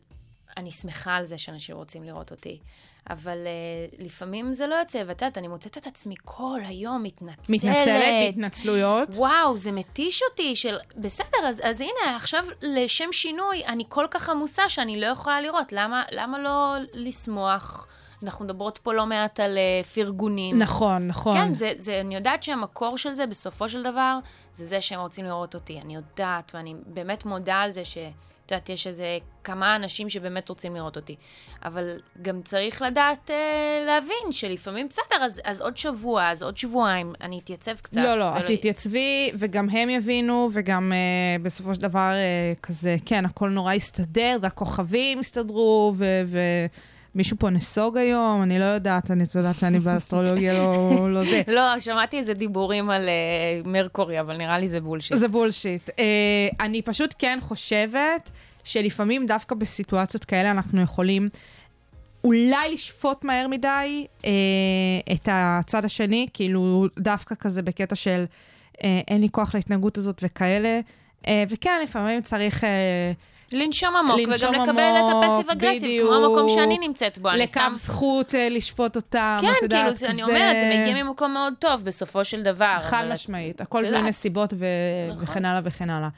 אני שמחה על זה שאנשים רוצים לראות אותי. אבל uh, לפעמים זה לא יוצא, ואת יודעת, אני מוצאת את עצמי כל היום מתנצלת. מתנצלת בהתנצלויות. וואו, זה מתיש אותי של... בסדר, אז, אז הנה, עכשיו לשם שינוי, אני כל כך עמוסה שאני לא יכולה לראות. למה, למה לא לשמוח? אנחנו מדברות פה לא מעט על uh, פרגונים. נכון, נכון. כן, זה, זה, אני יודעת שהמקור של זה, בסופו של דבר, זה זה שהם רוצים לראות אותי. אני יודעת, ואני באמת מודה על זה ש... את יודעת, יש איזה כמה אנשים שבאמת רוצים לראות אותי. אבל גם צריך לדעת אה, להבין שלפעמים, בסדר, אז, אז עוד שבוע, אז עוד שבועיים, אני אתייצב קצת. לא, לא, את תתייצבי, וגם הם יבינו, וגם uh, בסופו של דבר uh, כזה, כן, הכל נורא יסתדר, והכוכבים יסתדרו, ו... ו- מישהו פה נסוג היום, אני לא יודעת, אני יודעת שאני באסטרולוגיה לא, לא זה. לא, שמעתי איזה דיבורים על אה, מרקורי, אבל נראה לי זה בולשיט. זה בולשיט. Uh, אני פשוט כן חושבת שלפעמים דווקא בסיטואציות כאלה אנחנו יכולים אולי לשפוט מהר מדי uh, את הצד השני, כאילו דווקא כזה בקטע של uh, אין לי כוח להתנהגות הזאת וכאלה. Uh, וכן, לפעמים צריך... Uh, לנשום עמוק, לנשום וגם לקבל עמוק, את הפסיב אגרסיב. כמו המקום שאני נמצאת בו. אני לקו סתם... זכות אה, לשפוט אותם, כן, את יודעת, כאילו, זה, אני אומרת, זה מגיע ממקום מאוד טוב, בסופו של דבר. חד אבל- משמעית, הכל את תלוי יודעת. נסיבות ו... נכון. וכן הלאה וכן הלאה.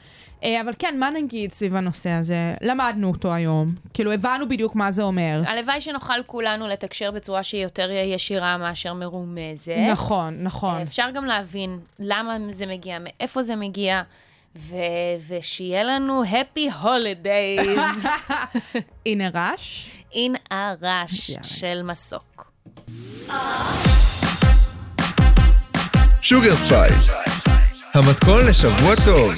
אה, אבל כן, מה נגיד סביב הנושא הזה? למדנו אותו היום, כאילו הבנו בדיוק מה זה אומר. הלוואי שנוכל כולנו לתקשר בצורה שהיא יותר ישירה מאשר מרומזת. נכון, נכון. אפשר גם להבין למה זה מגיע, מאיפה זה מגיע, ו- ושיהיה לנו happy holidays הנה רעש. in הרעש יאללה. של מסוק. שוגר ספייס, המתכון לשבוע טוב.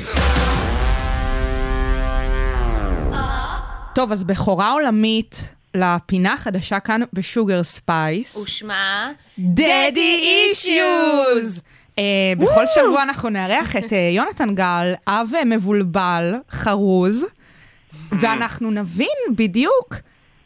טוב, אז בכורה עולמית לפינה החדשה כאן בשוגר ספייס. ושמה daddy issues! אה, בכל שבוע אנחנו נארח את אה, יונתן גל, אב אה, מבולבל, חרוז, ואנחנו נבין בדיוק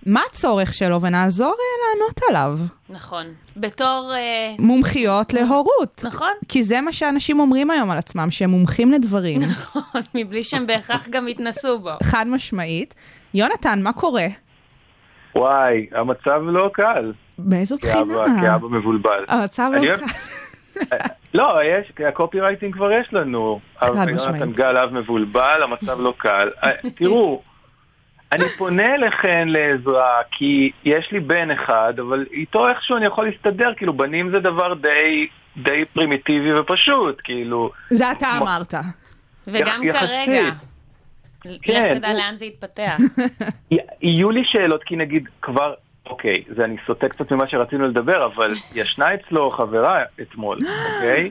מה הצורך שלו ונעזור לענות עליו. נכון. בתור... מומחיות להורות. נכון. כי זה מה שאנשים אומרים היום על עצמם, שהם מומחים לדברים. נכון, מבלי שהם בהכרח גם יתנסו בו. חד משמעית. יונתן, מה קורה? וואי, המצב לא קל. באיזו בחינה? כאבא מבולבל. המצב לא קל. לא, יש, הקופי רייטינג כבר יש לנו. אבל משמעית. יונתן גל אב מבולבל, המצב לא קל. אה, תראו, אני פונה אליכן לעזרה, כי יש לי בן אחד, אבל איתו איכשהו אני יכול להסתדר, כאילו בנים זה דבר די, די פרימיטיבי ופשוט, כאילו. זה אתה אמרת. וגם יח- כרגע. יחסית. לך כן, תדע לאן זה יתפתח. יהיו לי שאלות, כי נגיד כבר, אוקיי, זה אני סוטה קצת ממה שרצינו לדבר, אבל ישנה אצלו חברה אתמול, אוקיי?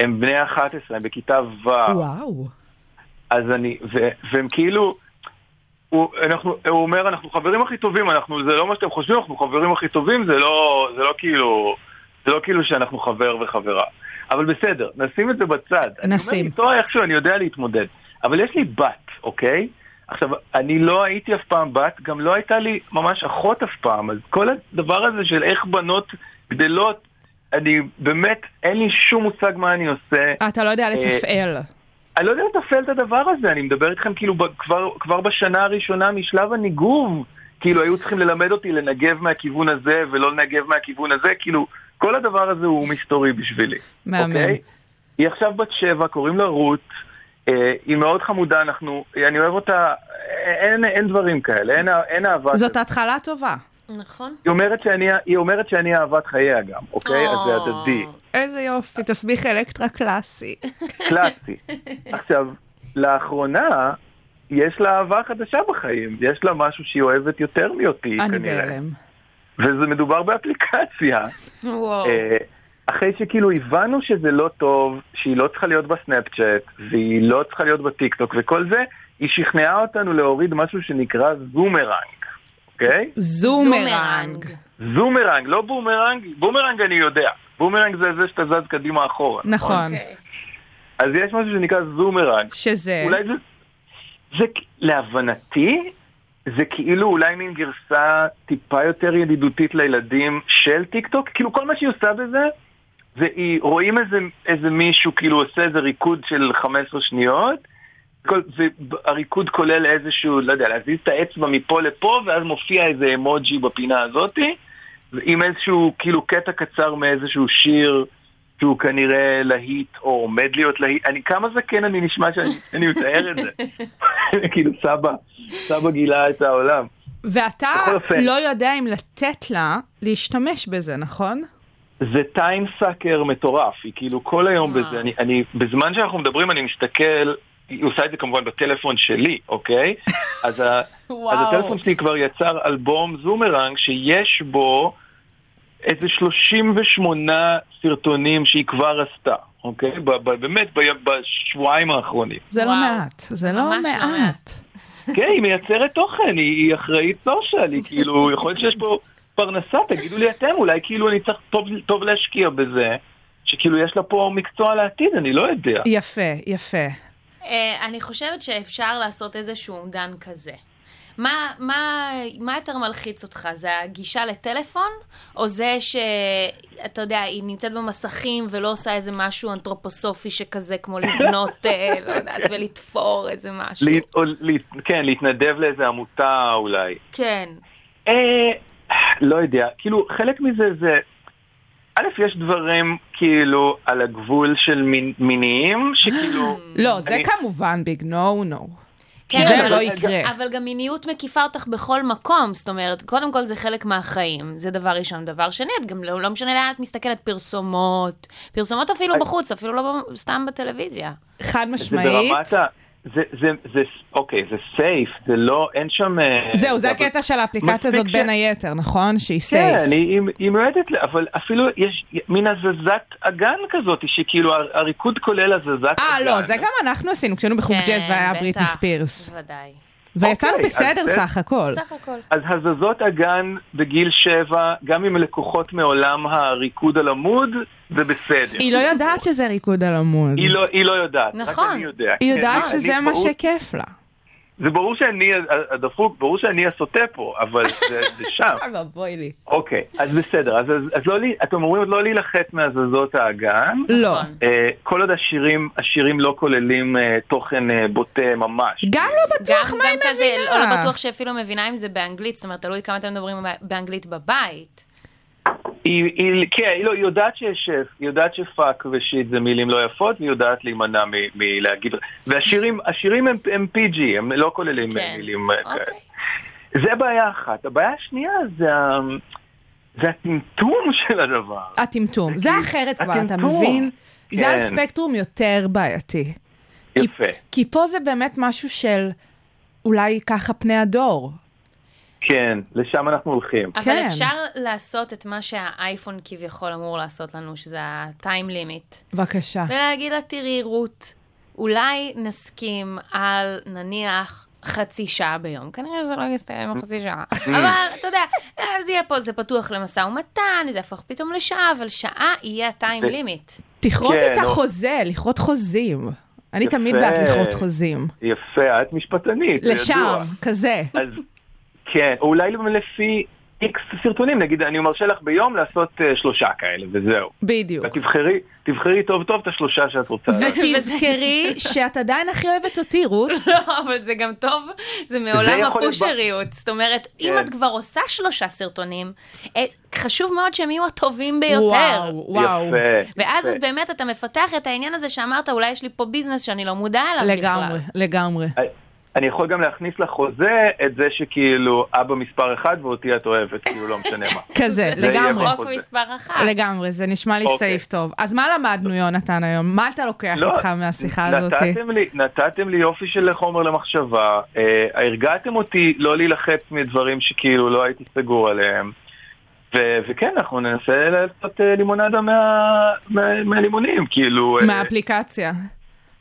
הם בני 11, הם בכיתה ו', וואו. אז אני, ו, והם כאילו, הוא, אנחנו, הוא אומר, אנחנו חברים הכי טובים, אנחנו, זה לא מה שאתם חושבים, אנחנו חברים הכי טובים, זה לא, זה לא כאילו, זה לא כאילו שאנחנו חבר וחברה. אבל בסדר, נשים את זה בצד. אני נשים. אומר, איתו איכשהו אני יודע להתמודד. אבל יש לי בת, אוקיי? עכשיו, אני לא הייתי אף פעם בת, גם לא הייתה לי ממש אחות אף פעם, אז כל הדבר הזה של איך בנות גדלות, אני באמת, אין לי שום מושג מה אני עושה. אתה לא יודע לתפעל. אני לא יודע לתפעל את הדבר הזה, אני מדבר איתכם כאילו כבר, כבר בשנה הראשונה משלב הניגוב. כאילו היו צריכים ללמד אותי לנגב מהכיוון הזה ולא לנגב מהכיוון הזה, כאילו כל הדבר הזה הוא מסתורי בשבילי. מהמם. אוקיי? היא עכשיו בת שבע, קוראים לה רות, אה, היא מאוד חמודה, אנחנו, אני אוהב אותה, אין, אין דברים כאלה, אין, אין אהבה. זאת כזאת. התחלה טובה. נכון. היא אומרת שאני, היא אומרת שאני אהבת חייה גם, אוקיי? אז זה או. הדדי. איזה יופי, תסביך אלקטרה קלאסי. קלאסי. עכשיו, לאחרונה, יש לה אהבה חדשה בחיים. יש לה משהו שהיא אוהבת יותר מאותי, אני כנראה. בהלם. וזה מדובר באפליקציה. וואו. אחרי שכאילו הבנו שזה לא טוב, שהיא לא צריכה להיות בסנאפצ'אט, והיא לא צריכה להיות בטיקטוק וכל זה, היא שכנעה אותנו להוריד משהו שנקרא זומרנג, אוקיי? זומרנג. זומרנג, לא בומרנג, בומרנג אני יודע. בומרנג זה זה שאתה זז קדימה אחורה. נכון. אוקיי. אז יש משהו שנקרא זומרנג. שזה... אולי זה, זה להבנתי, זה כאילו אולי מין גרסה טיפה יותר ידידותית לילדים של טיק טוק, כאילו כל מה שהיא עושה בזה, זה היא, רואים איזה, איזה מישהו כאילו עושה איזה ריקוד של 15 שניות, כל, והריקוד כולל איזשהו, לא יודע, להזיז את האצבע מפה לפה, ואז מופיע איזה אמוג'י בפינה הזאתי, עם איזשהו כאילו קטע קצר מאיזשהו שיר שהוא כנראה להיט, או עומד להיות להיט. אני, כמה זקן אני נשמע שאני אני מתאר את זה. כאילו סבא, סבא גילה את העולם. ואתה. לא יודע אם לתת לה להשתמש בזה, נכון? זה טיים סאקר מטורף, היא כאילו כל היום וואו. בזה, אני, אני, בזמן שאנחנו מדברים אני מסתכל, היא עושה את זה כמובן בטלפון שלי, אוקיי? אז, ה, אז. הטלפון שלי כבר יצר אלבום זומרנג שיש בו איזה 38 סרטונים שהיא כבר עשתה, אוקיי? ב, ב, באמת ב, בשבועיים האחרונים. זה לא. מעט, זה לא לא מעט. כן, היא מייצרת תוכן, היא, היא אחראית סושיאל, היא כאילו, יכול להיות שיש פה פרנסה, תגידו לי אתם, אולי כאילו אני צריך טוב, טוב להשקיע בזה, שכאילו יש לה פה מקצוע לעתיד, אני לא יודע. יפה, יפה. אה, אני חושבת שאפשר לעשות איזשהו אומדן כזה. מה, מה, מה יותר מלחיץ אותך? זה הגישה לטלפון? או זה שאתה יודע, היא נמצאת במסכים ולא עושה איזה משהו אנתרופוסופי שכזה, כמו לבנות, אה, לא יודעת, ולתפור איזה משהו? לה, או, לה, כן, להתנדב לאיזה עמותה אולי. כן. אה, לא יודע, כאילו, חלק מזה זה... א', יש דברים כאילו על הגבול של מין, מיניים, שכאילו... לא, זה אני- כמובן ביג נו נו. כן, זה אבל- לא יקרה. אבל גם מיניות מקיפה אותך בכל מקום, זאת אומרת, קודם כל זה חלק מהחיים, זה דבר ראשון. דבר שני, את גם לא, לא משנה לאן את מסתכלת, פרסומות, פרסומות אפילו אז- בחוץ, אפילו לא סתם בטלוויזיה. חד זה משמעית. ברמת ה... זה, זה, זה, אוקיי, זה סייף, זה לא, אין שם... אה, זהו, זה אבל- הקטע של האפליקציה הזאת ש- בין היתר, נכון? שהיא סייף. כן, היא, היא, מיועדת, אבל אפילו יש מין הזזת אגן כזאת, שכאילו הר- הריקוד כולל הזזת אגן. אה, לא, זה גם אנחנו עשינו כשהיינו בחוג כן, ג'אז והיה בריטני בטח, ספירס. בוודאי. ויצאנו אוקיי, אז בסדר זה- סך הכל. סך הכל. אז הזזות אגן בגיל שבע, גם עם לקוחות מעולם הריקוד על עמוד, זה בסדר. היא לא יודעת שזה ריקוד על עמוד. היא לא, היא לא יודעת, נכון. רק אני יודע. היא כן, יודעת אני שזה מה שכיף לה. זה ברור שאני הדפוק, ברור שאני הסוטה פה, אבל זה, זה שם. אבוי לי. אוקיי, אז בסדר, אז, אז, אז לא, לי- אתם אומרים לא להילחץ מהזזות האגן. לא. אה, כל עוד השירים, השירים לא כוללים אה, תוכן אה, בוטה ממש. גם לא בטוח גם, מה גם היא כזה, מבינה. לא בטוח שאפילו מבינה אם זה באנגלית, זאת אומרת, תלוי כמה אתם מדברים באנגלית בבית. היא, היא, כן, היא, לא, היא יודעת שיש, היא יודעת שפאק ושיט זה מילים לא יפות, והיא יודעת להימנע מלהגיד, והשירים השירים הם, הם PG, הם לא כוללים כן. מילים כאלה. אוקיי. זה בעיה אחת. הבעיה השנייה זה, זה הטמטום של הדבר. הטמטום. זה אחרת כבר, אתה. מבין? זה על כן. ספקטרום יותר בעייתי. כי- יפה. כי פה זה באמת משהו של אולי ככה פני הדור. כן, לשם אנחנו הולכים. אבל כן. אפשר לעשות את מה שהאייפון כביכול אמור לעשות לנו, שזה ה-time limit. בבקשה. ולהגיד לה, תראי, רות, אולי נסכים על נניח חצי שעה ביום. כנראה שזה לא יסתיים בחצי שעה. אבל אתה יודע, זה יהיה פה, זה פתוח למשא ומתן, זה יהפוך פתאום לשעה, אבל שעה יהיה ה-time זה- limit. תכרות כן, את לא. החוזה, לכרות חוזים. אני יפה. תמיד בעד לכרות חוזים. יפה, את משפטנית, זה לשם, ידוע. כזה. כן, או אולי לפי איקס סרטונים, נגיד אני מרשה לך ביום לעשות אה, שלושה כאלה, וזהו. בדיוק. ותבחרי, תבחרי טוב טוב את השלושה שאת רוצה. ותזכרי שאת עדיין הכי אוהבת אותי, רות. לא, אבל זה גם טוב, זה מעולם הפושריות. זאת אומרת, אם כן. את כבר עושה שלושה סרטונים, אה, חשוב מאוד שהם יהיו הטובים ביותר. וואו, וואו. יפה. ואז יפה. את באמת, אתה מפתח את העניין הזה שאמרת, אולי יש לי פה ביזנס שאני לא מודע אליו בכלל. לגמרי, לגמרי. אני יכול גם להכניס לחוזה את זה שכאילו אבא מספר אחד ואותי את אוהבת, כאילו לא משנה מה. כזה, לגמרי. חוק. מספר אחת. לגמרי, זה נשמע לי אוקיי. סעיף טוב. אז מה למדנו, יונתן, היום? מה אתה לוקח לא, איתך מהשיחה הזאת? נתתם לי, נתתם לי יופי של חומר למחשבה, אה, הרגעתם אותי לא להילחץ מדברים שכאילו לא הייתי סגור עליהם. ו- וכן, אנחנו ננסה לעשות אה, לימונדה מה- מה- מהלימונים, כאילו... אה, מהאפליקציה.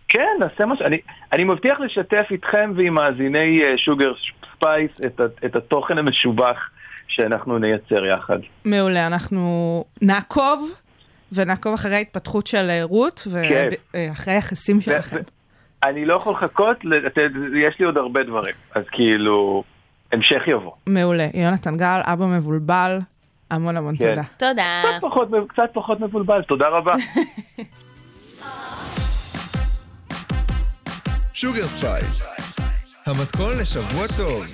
כן, נעשה משהו. אני, אני מבטיח לשתף איתכם ועם מאזיני שוגר ספייס את, את התוכן המשובח שאנחנו נייצר יחד. מעולה, אנחנו נעקוב, ונעקוב אחרי ההתפתחות של אה, רות, כן. ואחרי היחסים שלכם. אני לא יכול לחכות, יש לי עוד הרבה דברים, אז כאילו, המשך יבוא. מעולה. יונתן גל, אבא מבולבל, המון המון כן. תודה. תודה. קצת פחות, קצת פחות מבולבל, תודה רבה. שוגר ספייס, המתכון לשבוע טוב.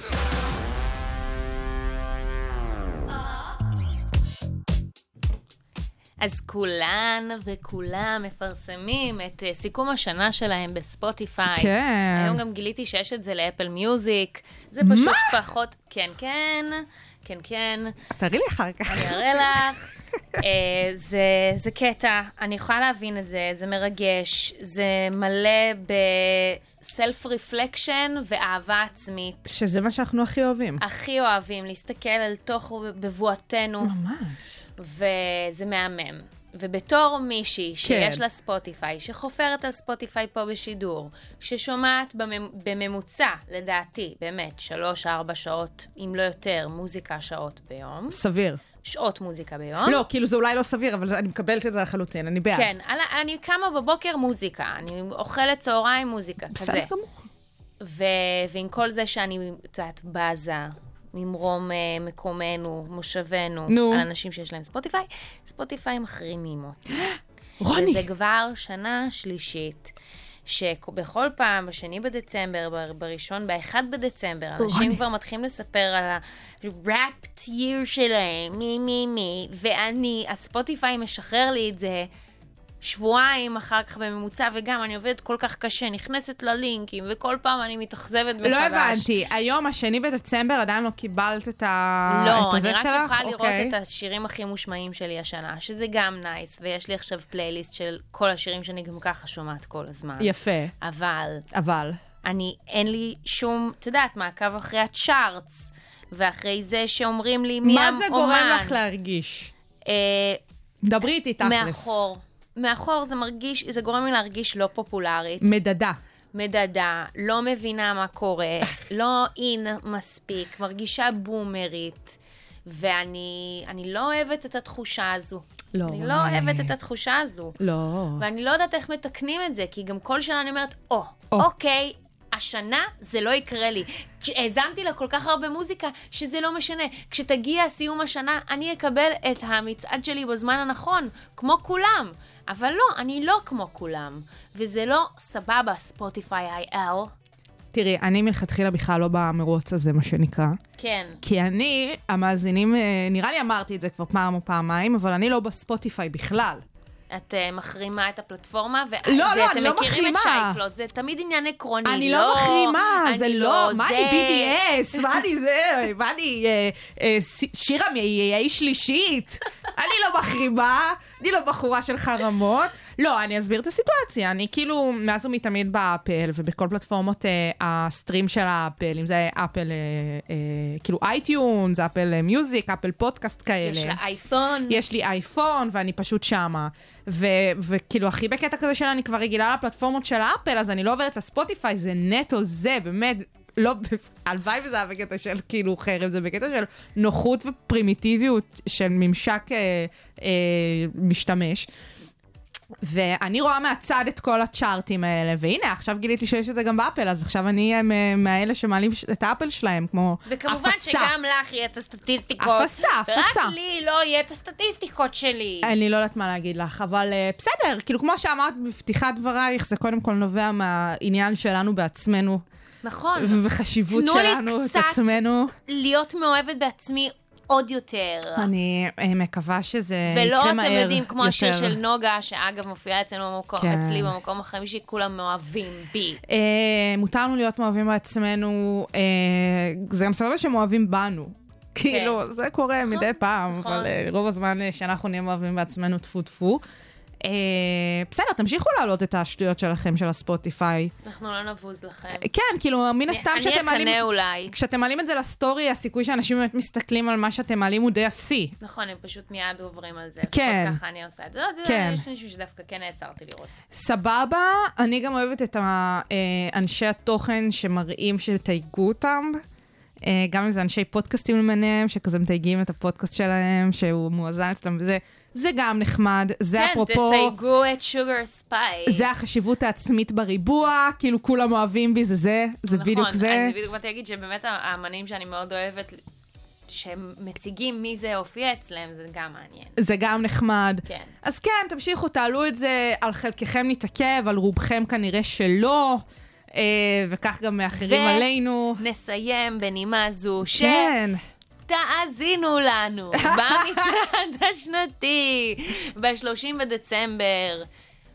אז כולן וכולם מפרסמים את אה, סיכום השנה שלהם בספוטיפיי. כן. היום גם גיליתי שיש את זה לאפל מיוזיק. זה פשוט פחות... כן, כן, כן, כן. תראי לי אחר כך. אני אראה לך. אה, זה, זה קטע, אני יכולה להבין את זה, זה מרגש, זה מלא ב self reflection ואהבה עצמית. שזה מה שאנחנו הכי אוהבים. הכי אוהבים להסתכל אל תוך בבואתנו, ממש. וזה מהמם. ובתור מישהי שיש כן. לה ספוטיפיי, שחופרת על ספוטיפיי פה בשידור, ששומעת בממ... בממוצע, לדעתי, באמת, שלוש-ארבע שעות, אם לא יותר, מוזיקה שעות ביום, סביר. שעות מוזיקה ביום. לא, כאילו זה אולי לא סביר, אבל אני מקבלת את זה לחלוטין, אני בעד. כן, על- אני קמה בבוקר מוזיקה, אני אוכלת צהריים מוזיקה, כזה. בסדר גמור. ו- ועם כל זה שאני, את יודעת, בזה, ממרום אה, מקומנו, מושבנו, נו. על אנשים שיש להם ספוטיפיי, ספוטיפיי מחרימים אותי. רוני. וזה כבר שנה שלישית. שבכל פעם, בשני בדצמבר, ב- בראשון, באחד בדצמבר, אנשים רוני. כבר מתחילים לספר על ה-wrapped year שלהם, מי מי מי, ואני, הספוטיפיי משחרר לי את זה שבועיים אחר כך בממוצע, וגם אני עובדת כל כך קשה, נכנסת ללינקים, וכל פעם אני מתאכזבת מחדש. לא הבנתי, היום השני בדצמבר עדיין לא קיבלת את ה... לא, את אני הזה רק שלך? יכולה לראות אוקיי. את השירים הכי מושמעים שלי השנה, שזה גם nice, ויש לי עכשיו פלייליסט של כל השירים שאני גם ככה שומעת כל הזמן. יפה, אבל אבל... אני, אין לי שום, את יודעת, מעקב אחרי הצ'ארטס, ואחרי זה שאומרים לי מי מה האומן. זה גורם לך להרגיש? אה, דברי איתי תכלס. מאחור. מאחור זה מרגיש, זה גורם לי להרגיש לא פופולרית. מדדה. מדדה, לא מבינה מה קורה, לא אין מספיק, מרגישה בומרית, ואני אני לא אוהבת את התחושה הזו. לא. אני לא אוהבת את התחושה הזו. לא. ואני לא יודעת איך מתקנים את זה, כי גם כל שנה אני אומרת, או, או. אוקיי, השנה זה לא יקרה לי. האזנתי לה כל כך הרבה מוזיקה, שזה לא משנה. כשתגיע סיום השנה, אני אקבל את המצעד שלי בזמן הנכון, כמו כולם. אבל לא, אני לא כמו כולם. וזה לא סבבה, ספוטיפיי איי-אל. תראי, אני מלכתחילה בכלל לא במרוץ הזה, מה שנקרא. כן. כי אני, המאזינים, אה, נראה לי אמרתי את זה כבר פעם או פעמיים, אבל אני לא בספוטיפיי בכלל. את אה, מחרימה את הפלטפורמה, וזה, לא, לא, אתם לא מכירים את מחרימה. שייקלוט, זה תמיד עניין עקרוני, אני לא... לא מחרימה, אני זה לא, מה זה... אני BDS, מה אני זה, מה אני אה, ס- שירה מאיי שלישית, אני לא מחרימה, אני לא בחורה של חרמות. לא, אני אסביר את הסיטואציה, אני כאילו מאז ומתמיד באפל ובכל פלטפורמות אה, ה stream של האפל, אם זה אפל, אה, אה, כאילו iTunes, Apple אה, Music, Apple Podcast כאלה. יש לה אייפון. יש לי אייפון ואני פשוט שמה. ו- וכאילו הכי בקטע כזה שאני כבר רגילה לפלטפורמות של אפל, אז אני לא עוברת לספוטיפיי, זה נטו זה, באמת, לא, הלוואי וזה היה בקטע של כאילו חרב, זה בקטע של נוחות ופרימיטיביות של ממשק אה, אה, משתמש. ואני רואה מהצד את כל הצ'ארטים האלה, והנה, עכשיו גיליתי שיש את זה גם באפל, אז עכשיו אני אהיה מאלה שמעלים את האפל שלהם, כמו וכמובן אפסה. שגם לך יהיה את הסטטיסטיקות. אפסה, אפסה. ורק לי לא יהיה את הסטטיסטיקות שלי. אני לא יודעת מה להגיד לך, אבל uh, בסדר, כאילו כמו שאמרת בפתיחת דברייך, זה קודם כל נובע מהעניין שלנו בעצמנו, נכון. וחשיבות תנו לי שלנו את קצת עצמנו. להיות מאוהבת בעצמי עוד יותר. אני uh, מקווה שזה ולא, יקרה אתם מהר יודעים, כמו השיר יותר. של נוגה, שאגב מופיעה אצלנו במקום, כן. אצלי במקום החמישי, כולם מאוהבים בי. Uh, מותר לנו להיות מאוהבים בעצמנו, uh, זה גם סבבה שהם אוהבים בנו. כאילו, זה קורה מדי פעם, נכון. אבל uh, רוב הזמן uh, שאנחנו נהיה מאוהבים בעצמנו, טפו טפו. Uh, בסדר, תמשיכו להעלות את השטויות שלכם, של הספוטיפיי. אנחנו לא נבוז לכם. כן, כאילו, מן הסתם אני כשאתם מעלים... אקנא אולי. כשאתם מעלים את זה לסטורי, הסיכוי שאנשים באמת מסתכלים על מה שאתם מעלים הוא די אפסי. נכון, הם פשוט מיד עוברים על זה. כן. ככה אני עושה את זה. לא, יודע, כן. יש אנשים שדווקא כן נעצרתי לראות. סבבה, אני גם אוהבת את ה- אה, אנשי התוכן שמראים שתייגו אותם. אה, גם אם זה אנשי פודקאסטים למיניהם, שכזה מתייגים את הפודקאסט שלהם, שהוא מואזן אצלם וזה. זה גם נחמד, זה כן, אפרופו... תתייגו את שוגר ספייס. זה החשיבות העצמית בריבוע, כאילו כולם אוהבים בי, זה זה, זה בדיוק נכון, זה. אני בדיוק באתי להגיד שבאמת האמנים שאני מאוד אוהבת, שהם מציגים מי זה הופיע אצלם, זה גם מעניין. זה גם נחמד. כן. אז כן, תמשיכו, תעלו את זה, על חלקכם נתעכב, על רובכם כנראה שלא, וכך גם מאחרים ו- עלינו. נסיים בנימה זו, ש... כן. תאזינו לנו במצעד השנתי, ב-30 בדצמבר.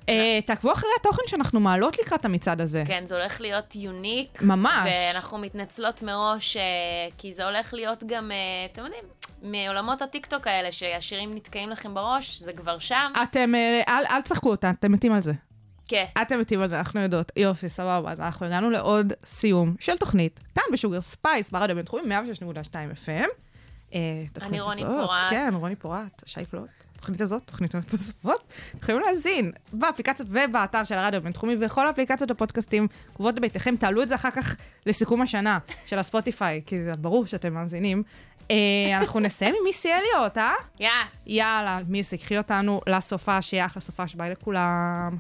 אה, תעקבו אחרי התוכן שאנחנו מעלות לקראת המצעד הזה. כן, זה הולך להיות יוניק. ממש. ואנחנו מתנצלות מראש, אה, כי זה הולך להיות גם, אה, אתם יודעים, מעולמות הטיקטוק האלה, שהשירים נתקעים לכם בראש, זה כבר שם. אתם, אה, אל תשחקו אותה, אתם מתים על זה. כן. אתם זה, אנחנו יודעות. יופי, סבבה. אז אנחנו הגענו לעוד סיום של תוכנית, כאן בשוגר ספייס, ברדיו בינתחומי, 106.2 FM. אני רוני פורט. כן, רוני פורט, שי פלוט. התוכנית הזאת, תוכנית נוספות, יכולים להאזין באפליקציות ובאתר של הרדיו הבינתחומי וכל אפליקציות הפודקאסטים קרובות לביתכם, תעלו את זה אחר כך לסיכום השנה של הספוטיפיי, כי זה ברור שאתם מאזינים. אה, אנחנו נסיים עם מיסי אליוט, אה? יס. יאללה, מיסי, קחי אותנו לסופה, שיהיה אחלה סופה, שביי לכולם.